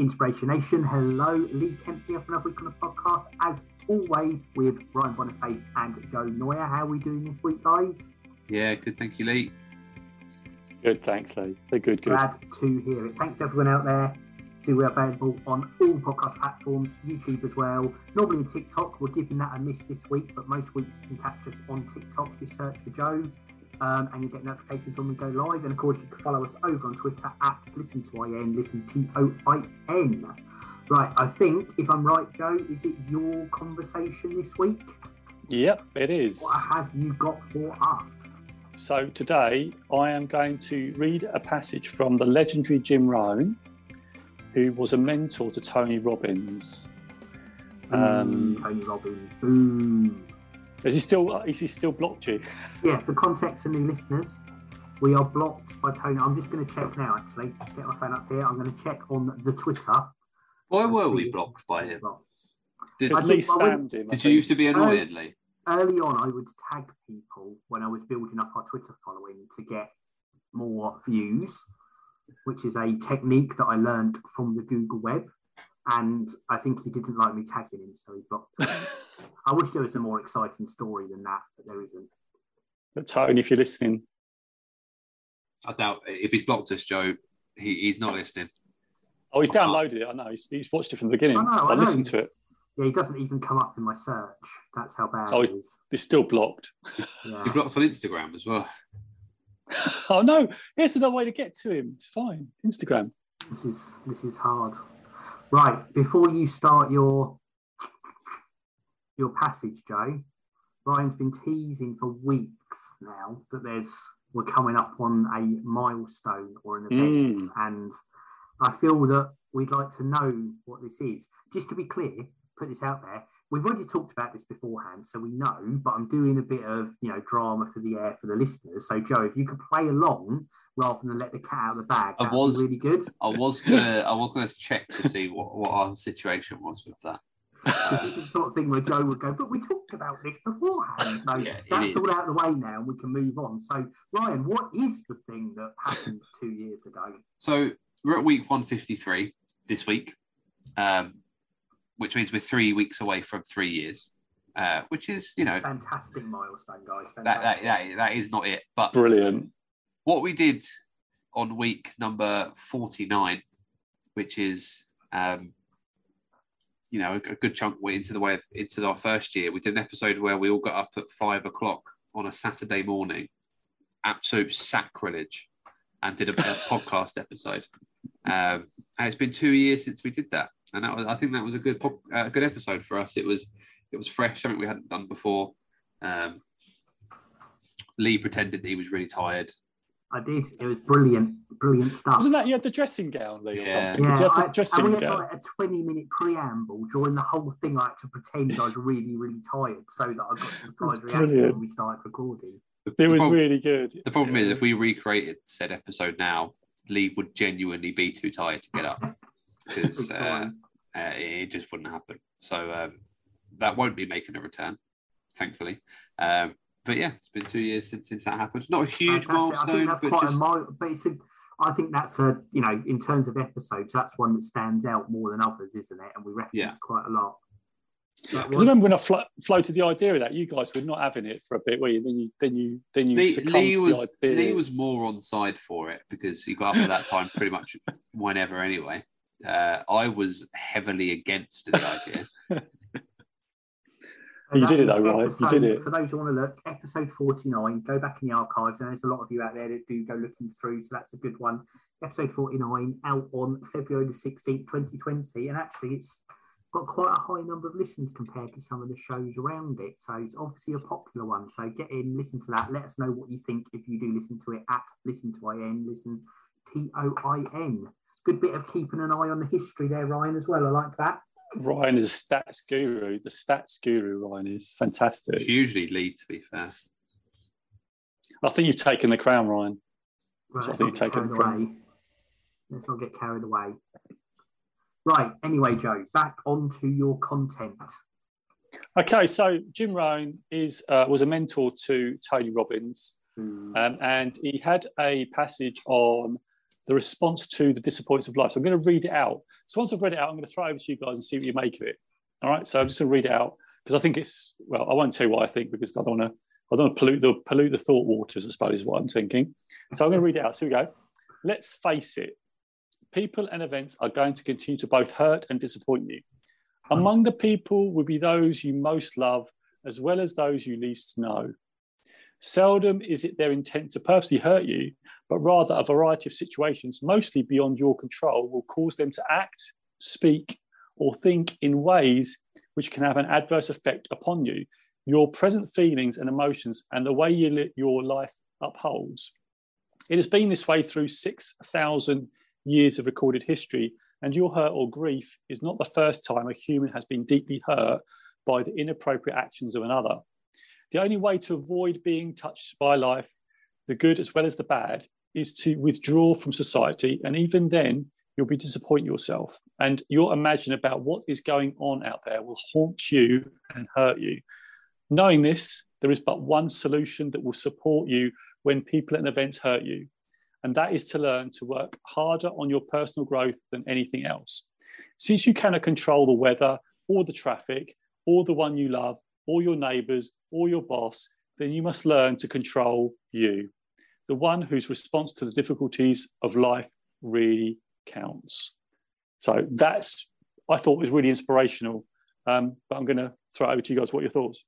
Inspiration Nation. Hello, Lee Kemp here for another week on the podcast. As always, with Ryan Boniface and Joe Neuer. How are we doing this week, guys? Yeah, good. Thank you, Lee. Good, thanks, Lee. They're good, good. Glad to hear it. Thanks, everyone out there. See, we're available on all podcast platforms, YouTube as well. Normally on TikTok, we're giving that a miss this week, but most weeks you can catch us on TikTok. Just search for Joe um, and you get notifications when we go live. And of course, you can follow us over on Twitter at Listen to IN, Listen T O I N. Right, I think if I'm right, Joe, is it your conversation this week? Yep, it is. What have you got for us? So today I am going to read a passage from the legendary Jim Rohn, who was a mentor to Tony Robbins. Um, Tony Robbins. Boom. Is he still? Is he still blocked you? Yeah. For context for new listeners, we are blocked by Tony. I'm just going to check now. Actually, get my phone up here. I'm going to check on the Twitter. Why were we blocked by him? Did, Lee spammed him. Did you used to be annoyed, Lee? Early on, I would tag people when I was building up our Twitter following to get more views, which is a technique that I learned from the Google Web. And I think he didn't like me tagging him, so he blocked me. I wish there was a more exciting story than that, but there isn't. But Tony, if you're listening, I doubt if he's blocked us, Joe, he, he's not listening. Oh, he's downloaded it. I know. He's, he's watched it from the beginning. I, know, I, I listened to it. Yeah, he doesn't even come up in my search. That's how bad oh, it is. He's still blocked. Yeah. He blocked on Instagram as well. oh no! Here's another way to get to him. It's fine. Instagram. This is this is hard. Right, before you start your your passage, Joe, Ryan's been teasing for weeks now that there's we're coming up on a milestone or an event, mm. and I feel that we'd like to know what this is. Just to be clear, put this out there. We've already talked about this beforehand, so we know. But I'm doing a bit of you know drama for the air for the listeners. So Joe, if you could play along rather than let the cat out of the bag, I was really good. I was gonna I was gonna check to see what, what our situation was with that. this is the sort of thing where Joe would go, but we talked about this beforehand. So yeah, that's all out of the way now and we can move on. So, Ryan, what is the thing that happened two years ago? So, we're at week 153 this week, um, which means we're three weeks away from three years. Uh, which is, you know, fantastic milestone, guys. Fantastic. That, that, that, that is not it, but brilliant. What we did on week number 49, which is um, you know, a, good chunk into the way of, into our first year. We did an episode where we all got up at five o'clock on a Saturday morning, absolute sacrilege, and did a, a podcast episode. Um, and it's been two years since we did that, and that was I think that was a good uh, good episode for us. It was it was fresh, something we hadn't done before. Um, Lee pretended that he was really tired I did. It was brilliant, brilliant stuff. Wasn't that you had the dressing gown, Lee, or yeah. something? Yeah, did you have the dressing and we had like a twenty-minute preamble during the whole thing. I had to pretend I was really, really tired so that I got a surprise reaction when we started recording. It was problem, really good. The problem yeah. is, if we recreated said episode now, Lee would genuinely be too tired to get up because uh, uh, it just wouldn't happen. So um, that won't be making a return, thankfully. Um, but yeah, it's been two years since since that happened. Not a huge Fantastic. milestone, but quite just... a mile, but it's a, I think that's a you know in terms of episodes, that's one that stands out more than others, isn't it? And we reference yeah. quite a lot. Because yeah. remember when I flo- floated the idea of that, you guys were not having it for a bit, were you? Then you, then you, then you. Lee, Lee was Lee was more on side for it because he got up at that time pretty much whenever anyway. Uh, I was heavily against the idea. you did it though, right? You did it. For those who want to look, episode 49, go back in the archives. And there's a lot of you out there that do go looking through, so that's a good one. Episode 49 out on February the 16th, 2020. And actually, it's got quite a high number of listens compared to some of the shows around it. So it's obviously a popular one. So get in, listen to that. Let us know what you think if you do listen to it at Listen to IN, listen T O I N. Good bit of keeping an eye on the history there, Ryan, as well. I like that. Ryan is a stats guru. The stats guru, Ryan, is fantastic. Usually, lead, to be fair. I think you've taken the crown, Ryan. Right, I think you've taken the crown. Away. Let's not get carried away. Right. Anyway, Joe, back onto your content. Okay, so Jim Rohn is uh, was a mentor to Tony Robbins, mm. um, and he had a passage on the response to the disappointments of life. So I'm going to read it out. So once I've read it out, I'm going to throw it over to you guys and see what you make of it. All right. So I'm just going to read it out because I think it's well. I won't tell you what I think because I don't want to. I don't want to pollute the pollute the thought waters. I suppose is what I'm thinking. So I'm going to read it out. So we go. Let's face it. People and events are going to continue to both hurt and disappoint you. Among the people will be those you most love, as well as those you least know. Seldom is it their intent to purposely hurt you, but rather a variety of situations, mostly beyond your control, will cause them to act, speak, or think in ways which can have an adverse effect upon you, your present feelings and emotions, and the way you your life upholds. It has been this way through 6,000 years of recorded history, and your hurt or grief is not the first time a human has been deeply hurt by the inappropriate actions of another. The only way to avoid being touched by life, the good as well as the bad, is to withdraw from society. And even then, you'll be disappointed yourself. And your imagine about what is going on out there will haunt you and hurt you. Knowing this, there is but one solution that will support you when people and events hurt you. And that is to learn to work harder on your personal growth than anything else. Since you cannot control the weather or the traffic or the one you love or your neighbors or your boss, then you must learn to control you the one whose response to the difficulties of life really counts. So that's, I thought was really inspirational. Um, but I'm going to throw it over to you guys. What are your thoughts?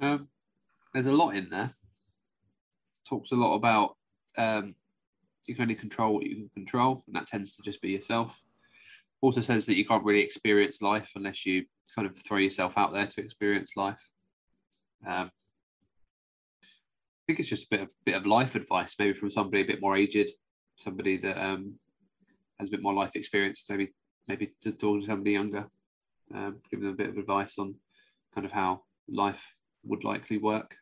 Um, there's a lot in there. Talks a lot about um, you can only control what you can control, and that tends to just be yourself. Also says that you can't really experience life unless you kind of throw yourself out there to experience life. Um, think it's just a bit of bit of life advice, maybe from somebody a bit more aged, somebody that um, has a bit more life experience. Maybe maybe to talk to somebody younger, um, give them a bit of advice on kind of how life would likely work.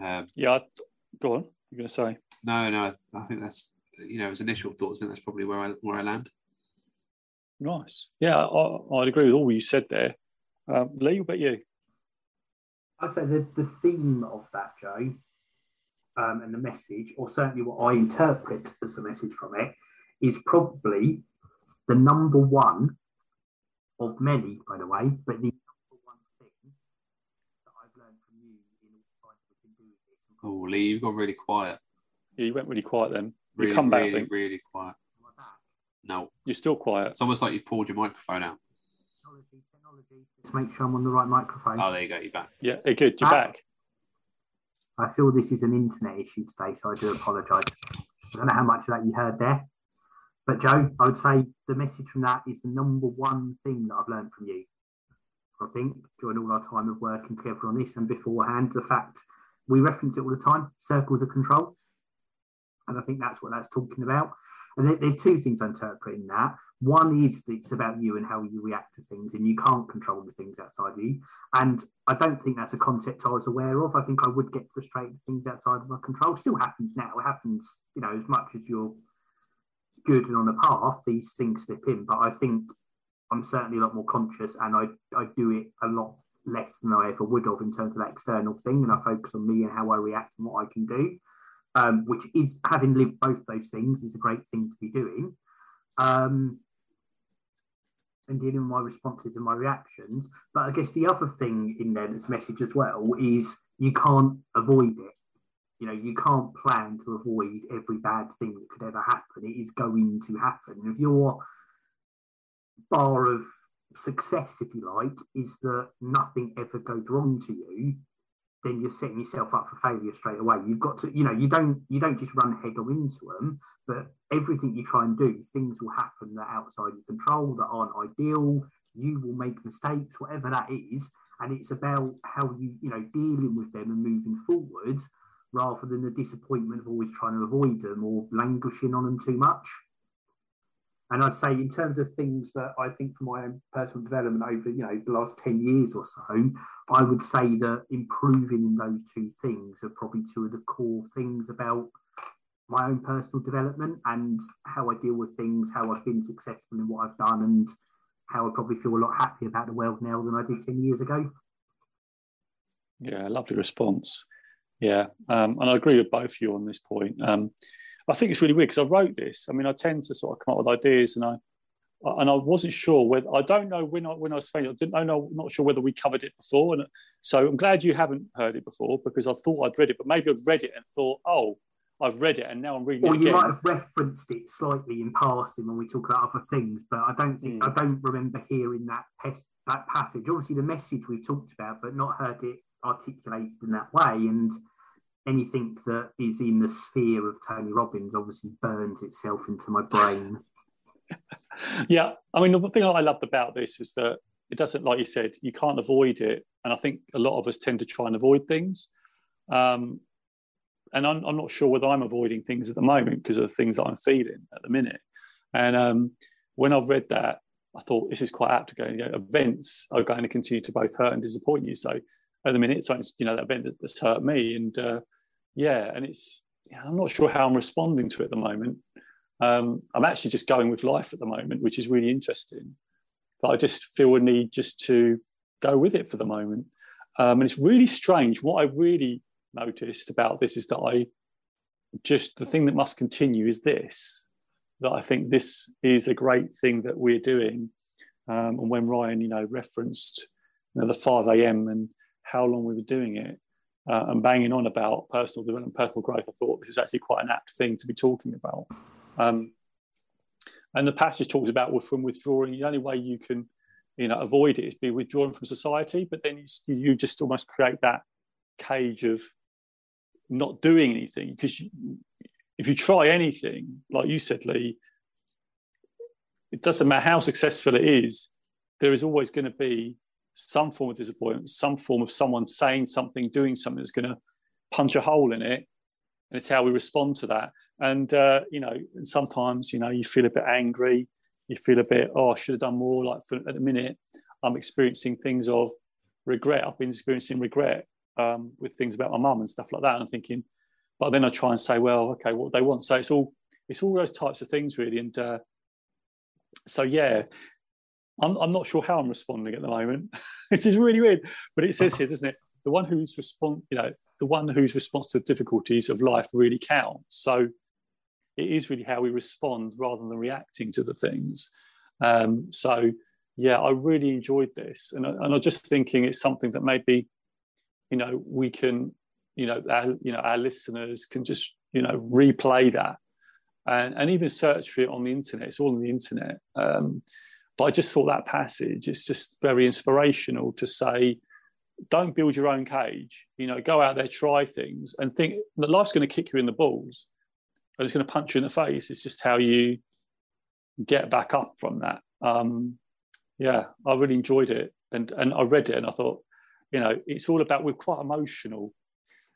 Um, yeah, go on. You're going to say? No, no. I, think that's you know, as initial thoughts, and that's probably where I where I land. Nice. Yeah, I, would agree with all you said there. Um, Lee, what about you? I'd say the, the theme of that, Joe, um, and the message, or certainly what I interpret as the message from it, is probably the number one of many, by the way, but the number one thing that I've learned from you in all the time we've doing this. Oh, Lee, you got really quiet. Yeah, you went really quiet then. Really, you come back, really, I think. really quiet. No. You're still quiet. It's almost like you've pulled your microphone out. Let's make sure I'm on the right microphone. Oh, there you go. You're back. Yeah, good. You're ah. back. I feel this is an internet issue today, so I do apologise. I don't know how much of that you heard there. But Joe, I would say the message from that is the number one thing that I've learned from you. I think during all our time of working together on this and beforehand, the fact we reference it all the time, circles of control. And I think that's what that's talking about. And there's two things I interpret in that. One is it's about you and how you react to things, and you can't control the things outside of you. And I don't think that's a concept I was aware of. I think I would get frustrated with things outside of my control. It still happens now. It happens, you know, as much as you're good and on a path, these things slip in. But I think I'm certainly a lot more conscious, and I I do it a lot less than I ever would have in terms of that external thing, and I focus on me and how I react and what I can do um, which is having lived both those things is a great thing to be doing. Um, and dealing with my responses and my reactions. But I guess the other thing in there that's message as well is you can't avoid it. You know, you can't plan to avoid every bad thing that could ever happen. It is going to happen. If your bar of success, if you like, is that nothing ever goes wrong to you, then you're setting yourself up for failure straight away. You've got to, you know, you don't you don't just run head on into them, but everything you try and do, things will happen that outside your control that aren't ideal. You will make mistakes, whatever that is, and it's about how you, you know, dealing with them and moving forward, rather than the disappointment of always trying to avoid them or languishing on them too much. And I'd say, in terms of things that I think for my own personal development over, you know, the last 10 years or so, I would say that improving those two things are probably two of the core things about my own personal development and how I deal with things, how I've been successful in what I've done, and how I probably feel a lot happier about the world now than I did 10 years ago. Yeah, lovely response. Yeah, um, and I agree with both of you on this point. Um, I think it's really weird because I wrote this. I mean, I tend to sort of come up with ideas, and I and I wasn't sure whether I don't know when I when I was saying I didn't I know not sure whether we covered it before, and so I'm glad you haven't heard it before because I thought I'd read it, but maybe I'd read it and thought, oh, I've read it and now I'm reading or it you might have referenced it slightly in passing when we talk about other things, but I don't think Mm. I don't remember hearing that pes- that passage. Obviously, the message we've talked about, but not heard it articulated in that way. And anything that is in the sphere of Tony Robbins obviously burns itself into my brain. yeah, I mean, the thing I loved about this is that it doesn't, like you said, you can't avoid it, and I think a lot of us tend to try and avoid things. Um, and I'm, I'm not sure whether I'm avoiding things at the moment because of the things that I'm feeling at the minute. And um, when I've read that, I thought this is quite apt to go. You know, events are going to continue to both hurt and disappoint you. So at the minute, something's you know that event that's hurt me, and uh, yeah, and it's I'm not sure how I'm responding to it at the moment. Um, I'm actually just going with life at the moment, which is really interesting. But I just feel a need just to go with it for the moment. Um, and it's really strange. What I really noticed about this is that I just the thing that must continue is this that I think this is a great thing that we're doing. Um, and when Ryan, you know, referenced you know, the 5 a.m. and how long we were doing it uh, and banging on about personal development, personal growth, I thought this is actually quite an apt thing to be talking about. Um, and the passage talks about from withdrawing. The only way you can, you know, avoid it is be withdrawn from society. But then you, you just almost create that cage of not doing anything because if you try anything, like you said, Lee, it doesn't matter how successful it is, there is always going to be some form of disappointment, some form of someone saying something, doing something that's going to punch a hole in it. And it's how we respond to that. And, uh, you know, sometimes, you know, you feel a bit angry, you feel a bit, oh, I should have done more. Like for, at the minute, I'm experiencing things of regret. I've been experiencing regret um, with things about my mum and stuff like that. And I'm thinking, but then I try and say, well, okay, what they want. So it's all it's all those types of things really. And uh, so yeah, I'm I'm not sure how I'm responding at the moment, which is really weird. But it says here, doesn't it? The one who's respond, you know, the one whose response to the difficulties of life really counts. So it is really how we respond rather than reacting to the things. Um, so yeah, I really enjoyed this, and I, and I'm just thinking it's something that maybe, you know, we can you know our you know our listeners can just you know replay that and, and even search for it on the internet it's all on the internet um, but i just thought that passage is just very inspirational to say don't build your own cage you know go out there try things and think that life's going to kick you in the balls and it's going to punch you in the face it's just how you get back up from that um, yeah i really enjoyed it and and i read it and i thought you know it's all about we're quite emotional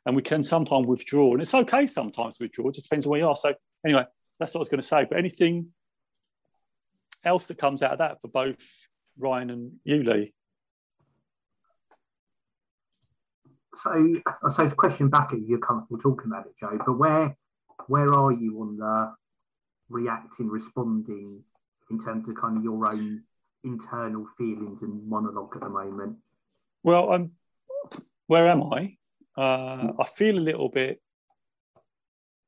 and we can sometimes withdraw. And it's okay sometimes to withdraw, it just depends on where you are. So, anyway, that's what I was going to say. But anything else that comes out of that for both Ryan and you, Lee? So I suppose the question back at you, you're comfortable talking about it, Joe, but where where are you on the reacting, responding in terms of kind of your own internal feelings and monologue at the moment? Well, I'm, where am I? Uh, I feel a little bit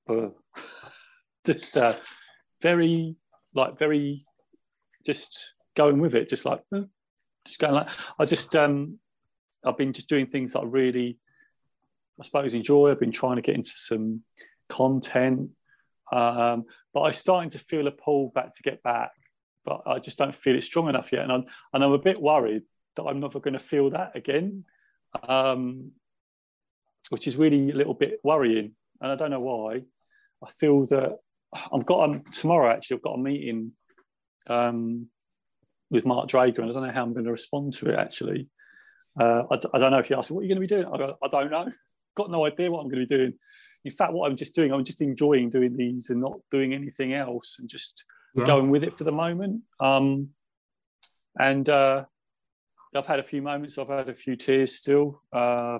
uh, just uh, very, like, very just going with it, just like, uh, just going like, I just, um, I've been just doing things that I really, I suppose, enjoy. I've been trying to get into some content, um, but I'm starting to feel a pull back to get back, but I just don't feel it strong enough yet, and I'm and I'm a bit worried that I'm never going to feel that again, um, which is really a little bit worrying, and I don't know why. I feel that I've got um, tomorrow actually. I've got a meeting um, with Mark Drager, and I don't know how I'm going to respond to it actually. Uh, I, I, don't know if you ask me, what are you going to be doing? I, go, I don't know. Got no idea what I'm going to be doing. In fact, what I'm just doing, I'm just enjoying doing these and not doing anything else and just yeah. going with it for the moment. Um, and uh, I've had a few moments, I've had a few tears still. Uh,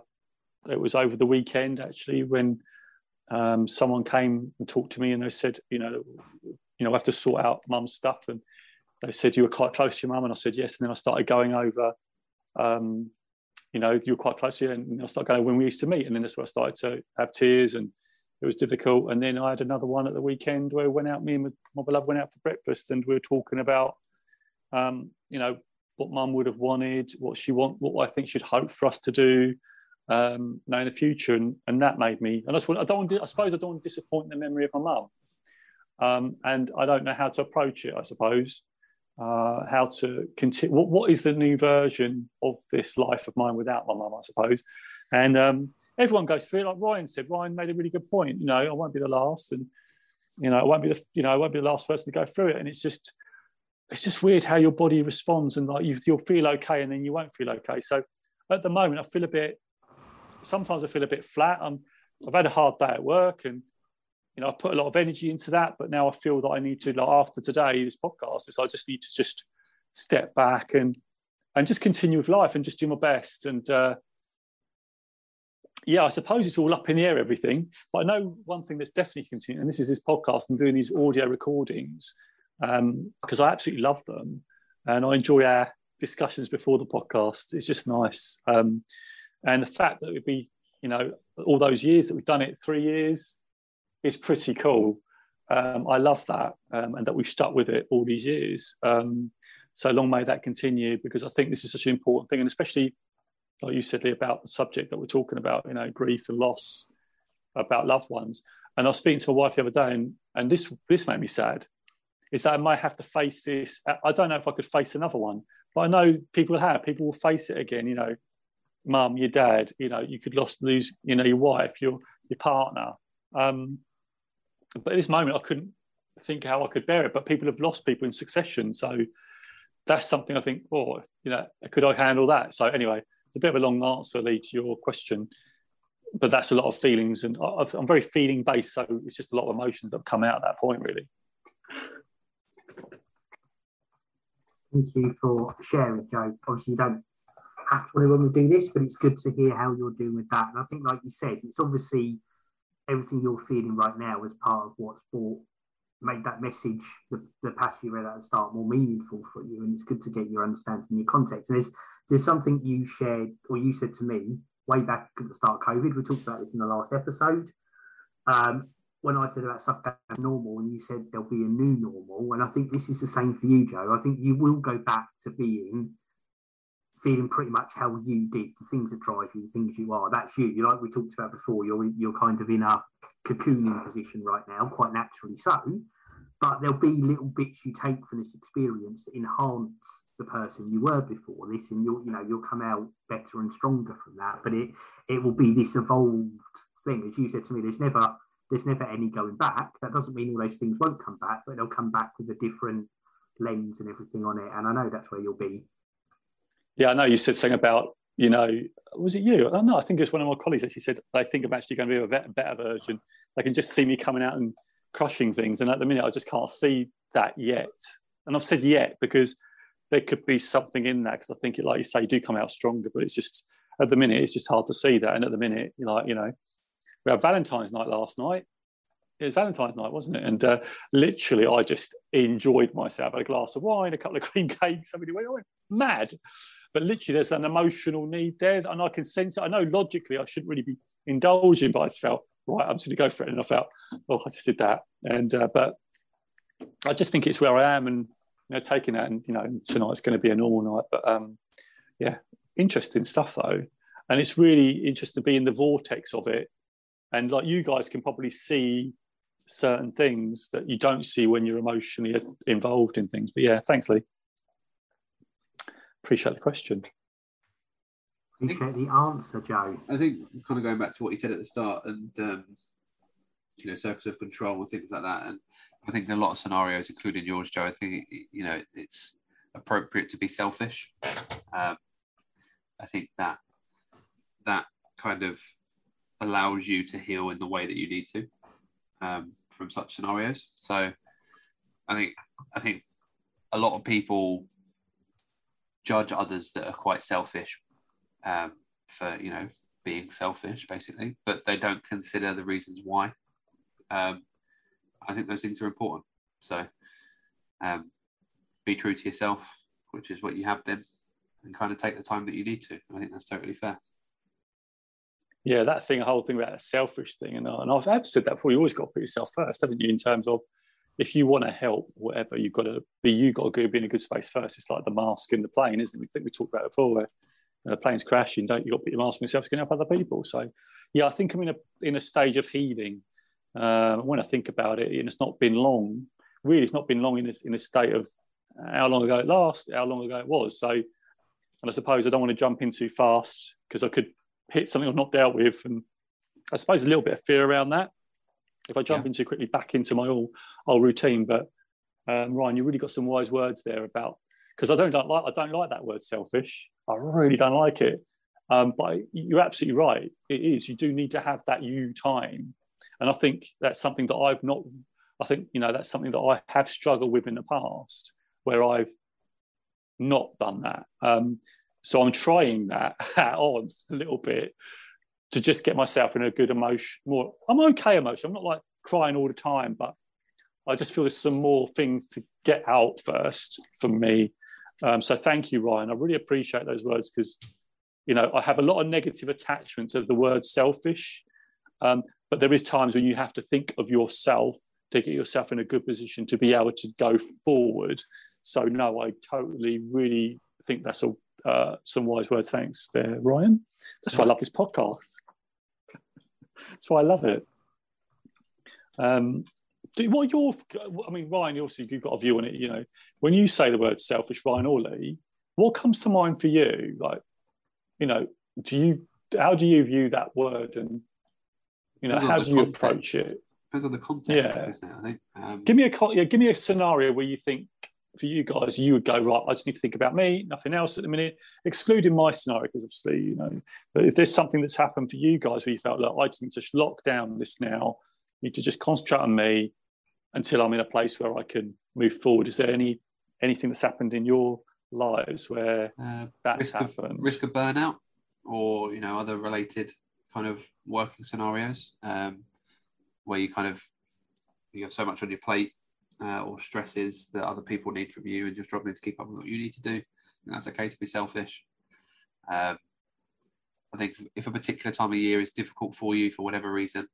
it was over the weekend actually when um, someone came and talked to me and they said, you know, you know, I have to sort out mum's stuff. And they said, you were quite close to your mum. And I said, yes. And then I started going over, um, you know, you were quite close to you, and I started going when we used to meet, and then that's where I started to have tears, and it was difficult. And then I had another one at the weekend where we went out, me and my beloved went out for breakfast, and we were talking about, um, you know, what mum would have wanted, what she want, what I think she'd hope for us to do, um, know, in the future, and, and that made me. And I, just, I don't, I suppose, I don't want to disappoint the memory of my mum, um, and I don't know how to approach it. I suppose uh, how to continue. What, what is the new version of this life of mine without my mum? I suppose, and um, everyone goes through it. Like Ryan said, Ryan made a really good point. You know, I won't be the last, and you know, I won't be the you know, I won't be the last person to go through it. And it's just, it's just weird how your body responds, and like you, you'll feel okay, and then you won't feel okay. So at the moment, I feel a bit. Sometimes I feel a bit flat. I'm, I've had a hard day at work, and you know, I put a lot of energy into that, but now I feel that I need to, like after today, this podcast, is I just need to just step back and and just continue with life and just do my best. And uh, yeah, I suppose it's all up in the air, everything. But I know one thing that's definitely continuing, and this is this podcast and doing these audio recordings because um, I absolutely love them and I enjoy our discussions before the podcast. It's just nice. Um, and the fact that it would be, you know, all those years that we've done it, three years, is pretty cool. Um, I love that um, and that we've stuck with it all these years. Um, so long may that continue because I think this is such an important thing, and especially like you said Lee, about the subject that we're talking about, you know, grief and loss, about loved ones. And I was speaking to my wife the other day, and and this this made me sad. Is that I might have to face this. I don't know if I could face another one, but I know people have. People will face it again. You know, mum, your dad. You know, you could lost lose. You know, your wife, your your partner. Um, but at this moment, I couldn't think how I could bear it. But people have lost people in succession, so that's something I think. Oh, you know, could I handle that? So anyway, it's a bit of a long answer, Lee, to your question, but that's a lot of feelings, and I'm very feeling based, so it's just a lot of emotions that come out at that point, really. Thank you for sharing, Joe. Obviously, you don't have to when we do this, but it's good to hear how you're doing with that. And I think, like you said, it's obviously everything you're feeling right now is part of what's brought made that message, the, the passage you read at the start, more meaningful for you. And it's good to get your understanding, your context. And there's there's something you shared or you said to me way back at the start of COVID. We talked about this in the last episode. Um, when I said about stuff going normal, and you said there'll be a new normal, and I think this is the same for you, Joe. I think you will go back to being feeling pretty much how you did, the things that drive you, the things you are. That's you. You like we talked about before. You're you're kind of in a cocooning position right now, quite naturally so. But there'll be little bits you take from this experience that enhance the person you were before this, and you'll you know you'll come out better and stronger from that. But it it will be this evolved thing, as you said to me. There's never there's never any going back. That doesn't mean all those things won't come back, but they'll come back with a different lens and everything on it. And I know that's where you'll be yeah, I know you said something about, you know, was it you? Oh, I know, I think it was one of my colleagues actually said, I think I'm actually going to be a better version. They can just see me coming out and crushing things. And at the minute, I just can't see that yet. And I've said yet because there could be something in that because I think, it, like you say, you do come out stronger, but it's just, at the minute, it's just hard to see that. And at the minute, like, you know, we had Valentine's night last night. It was Valentine's night, wasn't it? And uh, literally, I just enjoyed myself. had a glass of wine, a couple of cream cakes. Somebody went, I went mad but literally there's an emotional need there and I can sense it. I know logically I shouldn't really be indulging, but I just felt, right, I'm just going to go for it. And I felt, oh, I just did that. And, uh, but I just think it's where I am and, you know, taking that and, you know, tonight's going to be a normal night. But um, yeah, interesting stuff though. And it's really interesting to be in the vortex of it. And like you guys can probably see certain things that you don't see when you're emotionally involved in things. But yeah, thanks, Lee appreciate the question. Appreciate the answer, Joe. I think kind of going back to what you said at the start and um, you know circles of control and things like that, and I think in a lot of scenarios, including yours, Joe, I think you know it's appropriate to be selfish. Um, I think that that kind of allows you to heal in the way that you need to um, from such scenarios. So I think I think a lot of people judge others that are quite selfish um, for you know being selfish basically but they don't consider the reasons why um, i think those things are important so um, be true to yourself which is what you have been and kind of take the time that you need to. I think that's totally fair. Yeah, that thing, a whole thing about a selfish thing, and, and I've, I've said that before. You always got to put yourself first, haven't you? In terms of if you want to help, whatever, you've got to be you got to be in a good space first. It's like the mask in the plane, isn't it? We think we talked about it before, where the plane's crashing, don't you got to put your mask on yourself to help other people. So, yeah, I think I'm in a in a stage of healing. Uh, when I think about it, and it's not been long. Really, it's not been long in a, in a state of how long ago it last, how long ago it was. So, and I suppose I don't want to jump in too fast because I could hit something I've not dealt with, and I suppose a little bit of fear around that. If I jump yeah. in too quickly back into my all old routine, but um, Ryan, you really got some wise words there about because I don't, don't like I don't like that word selfish. I really don't like it. Um, but you're absolutely right. It is. You do need to have that you time, and I think that's something that I've not. I think you know that's something that I have struggled with in the past, where I've not done that. Um, so I'm trying that on a little bit to just get myself in a good emotion. More, I'm okay emotion. I'm not like crying all the time, but I just feel there's some more things to get out first for me um, so thank you, Ryan. I really appreciate those words because, you know, I have a lot of negative attachments of the word selfish, um, but there is times when you have to think of yourself to get yourself in a good position to be able to go forward. So no, I totally really think that's all, uh, some wise words. Thanks there, Ryan. That's why I love this podcast. That's why I love it. Um, do, what your I mean, Ryan, obviously you've got a view on it. You know, when you say the word selfish, Ryan or Lee, what comes to mind for you? Like, you know, do you how do you view that word, and you know, how do you context. approach it? Depends on the context, yeah. isn't it? I think. Um, give me a yeah, give me a scenario where you think for you guys, you would go right. I just need to think about me, nothing else at the minute, excluding my scenario because obviously, you know, but if there's something that's happened for you guys where you felt, like I just need to lock down this now, need to just concentrate on me, until I'm in a place where I can move forward. Is there any anything that's happened in your lives where uh, that's risk happened? Of, risk of burnout, or you know, other related kind of working scenarios um, where you kind of you have so much on your plate uh, or stresses that other people need from you, and you're struggling to keep up with what you need to do. And that's okay to be selfish. Um, I think if a particular time of year is difficult for you for whatever reason,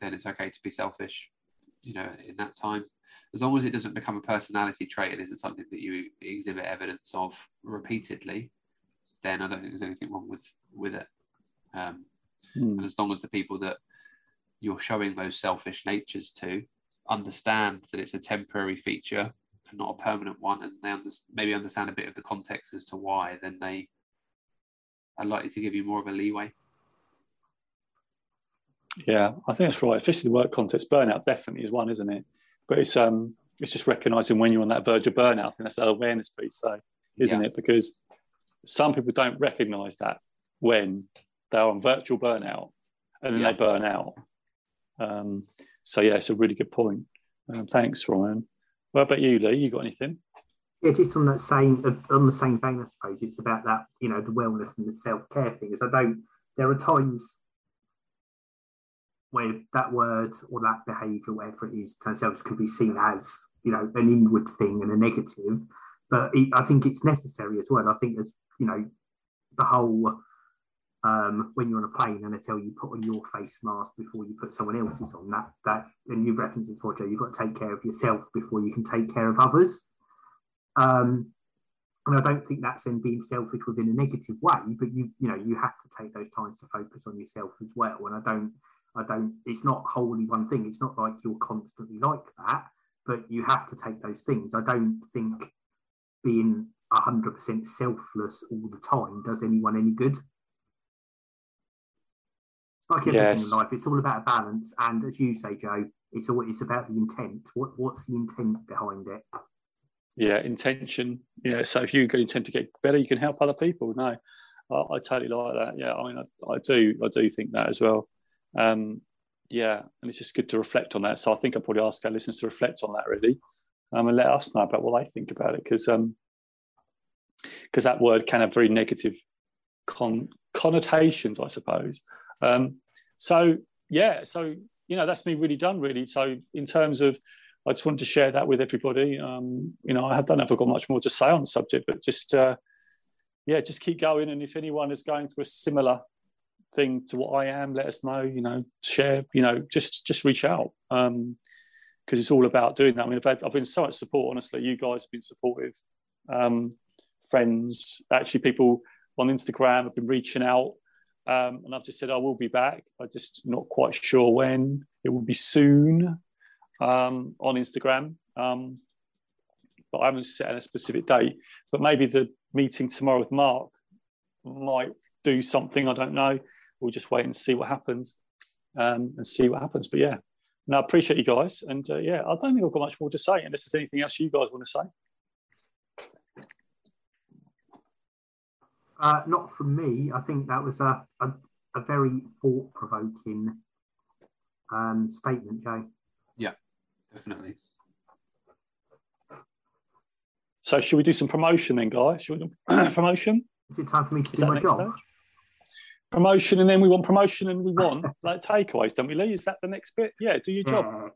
then it's okay to be selfish you know, in that time. As long as it doesn't become a personality trait and isn't something that you exhibit evidence of repeatedly, then I don't think there's anything wrong with with it. Um, mm. And as long as the people that you're showing those selfish natures to understand that it's a temporary feature and not a permanent one, and they under- maybe understand a bit of the context as to why, then they are likely to give you more of a leeway. Yeah, I think that's right. Especially the work context, burnout definitely is one, isn't it? But it's um, it's just recognizing when you're on that verge of burnout. I think that's that awareness piece, so isn't yeah. it? Because some people don't recognize that when they're on virtual burnout and then yeah. they burn out. Um, so yeah, it's a really good point. Um, thanks, Ryan. What about you, Lee? You got anything? Yeah, just on that same on the same vein, I suppose it's about that you know the wellness and the self care thing. Is I don't. There are times where that word or that behaviour, whatever it is, themselves could be seen as you know an inward thing and a negative. But it, I think it's necessary as well. I think there's you know the whole um, when you're on a plane and they tell you put on your face mask before you put someone else's on that that and you've referenced it before Joe you've got to take care of yourself before you can take care of others um, and I don't think that's in being selfish within a negative way but you you know you have to take those times to focus on yourself as well and I don't I don't, it's not wholly one thing. It's not like you're constantly like that, but you have to take those things. I don't think being 100% selfless all the time does anyone any good. Like everything yes. in life, it's all about a balance. And as you say, Joe, it's all it's about the intent. What what's the intent behind it? Yeah, intention. Yeah, so if you intend to get better, you can help other people. No, I, I totally like that. Yeah, I mean, I, I, do, I do think that as well. Um, yeah, and it's just good to reflect on that. So I think I'll probably ask our listeners to reflect on that really, um, and let us know about what they think about it because um, because that word can have very negative con- connotations, I suppose. Um, so yeah, so you know that's me really done really. So in terms of, I just wanted to share that with everybody. Um, you know, I don't I've got much more to say on the subject, but just uh, yeah, just keep going. And if anyone is going through a similar thing to what I am, let us know. You know, share. You know, just just reach out because um, it's all about doing that. I mean, I've, had, I've been so much support. Honestly, you guys have been supportive. Um, friends, actually, people on Instagram have been reaching out, um, and I've just said I will be back. I'm just not quite sure when. It will be soon um, on Instagram. Um, but I haven't set a specific date. But maybe the meeting tomorrow with Mark might do something. I don't know. We'll just wait and see what happens um, and see what happens. But yeah, no, I appreciate you guys. And uh, yeah, I don't think I've got much more to say unless there's anything else you guys want to say. Uh, not from me. I think that was a, a, a very thought provoking um, statement, Jay. Yeah, definitely. So should we do some promotion then, guys? Should we do promotion? Is it time for me to Is do my job? Stage? Promotion, and then we want promotion, and we want like takeaways, don't we, Lee? Is that the next bit? Yeah, do your yeah. job.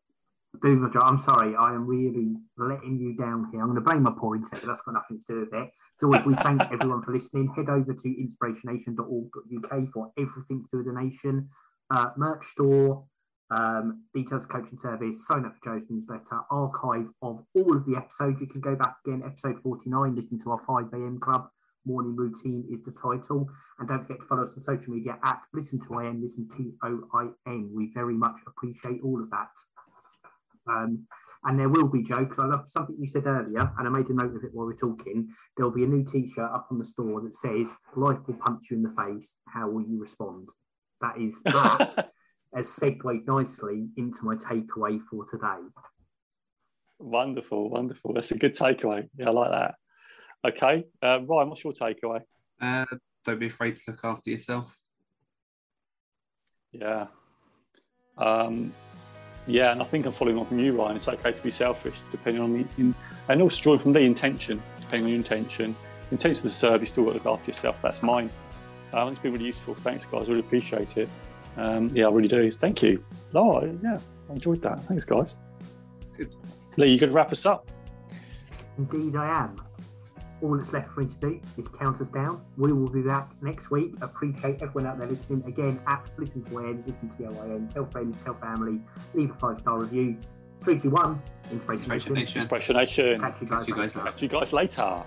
Do my job. I'm sorry, I am really letting you down here. I'm going to blame my poor internet, but that's got nothing to do with it. So we thank everyone for listening. Head over to inspirationnation.org.uk for everything to do with the nation, uh, merch store, um, details of coaching service, sign up for Joe's newsletter, archive of all of the episodes. You can go back again, episode 49, listen to our 5 a.m. club. Morning routine is the title. And don't forget to follow us on social media at listen to IN, listen T O I N. We very much appreciate all of that. Um, and there will be, Joe, because I love something you said earlier, and I made a note of it while we are talking. There'll be a new t shirt up on the store that says, Life will punch you in the face. How will you respond? That is that. has segued nicely into my takeaway for today. Wonderful, wonderful. That's a good takeaway. Yeah, I like that. Okay, uh, Ryan, what's your takeaway? Uh, don't be afraid to look after yourself. Yeah. Um, yeah, and I think I'm following on from you, Ryan. It's okay to be selfish, depending on the, in, and also drawing from the intention, depending on your intention. Intention of the serve, you still got to look after yourself. That's mine. Um, it's been really useful. Thanks, guys. Really appreciate it. Um, yeah, I really do. Thank you. Oh, yeah, I enjoyed that. Thanks, guys. Good. Lee, you could wrap us up. Indeed, I am. All that's left for me to do is count us down. We will be back next week. Appreciate everyone out there listening. Again, at Listen to IN, Listen to OIN, tell friends, tell family, leave a five star review. Three, two, one. Inspiration, Inspiration Nation. Inspiration Nation. Catch you guys, Catch you guys, Catch you guys later.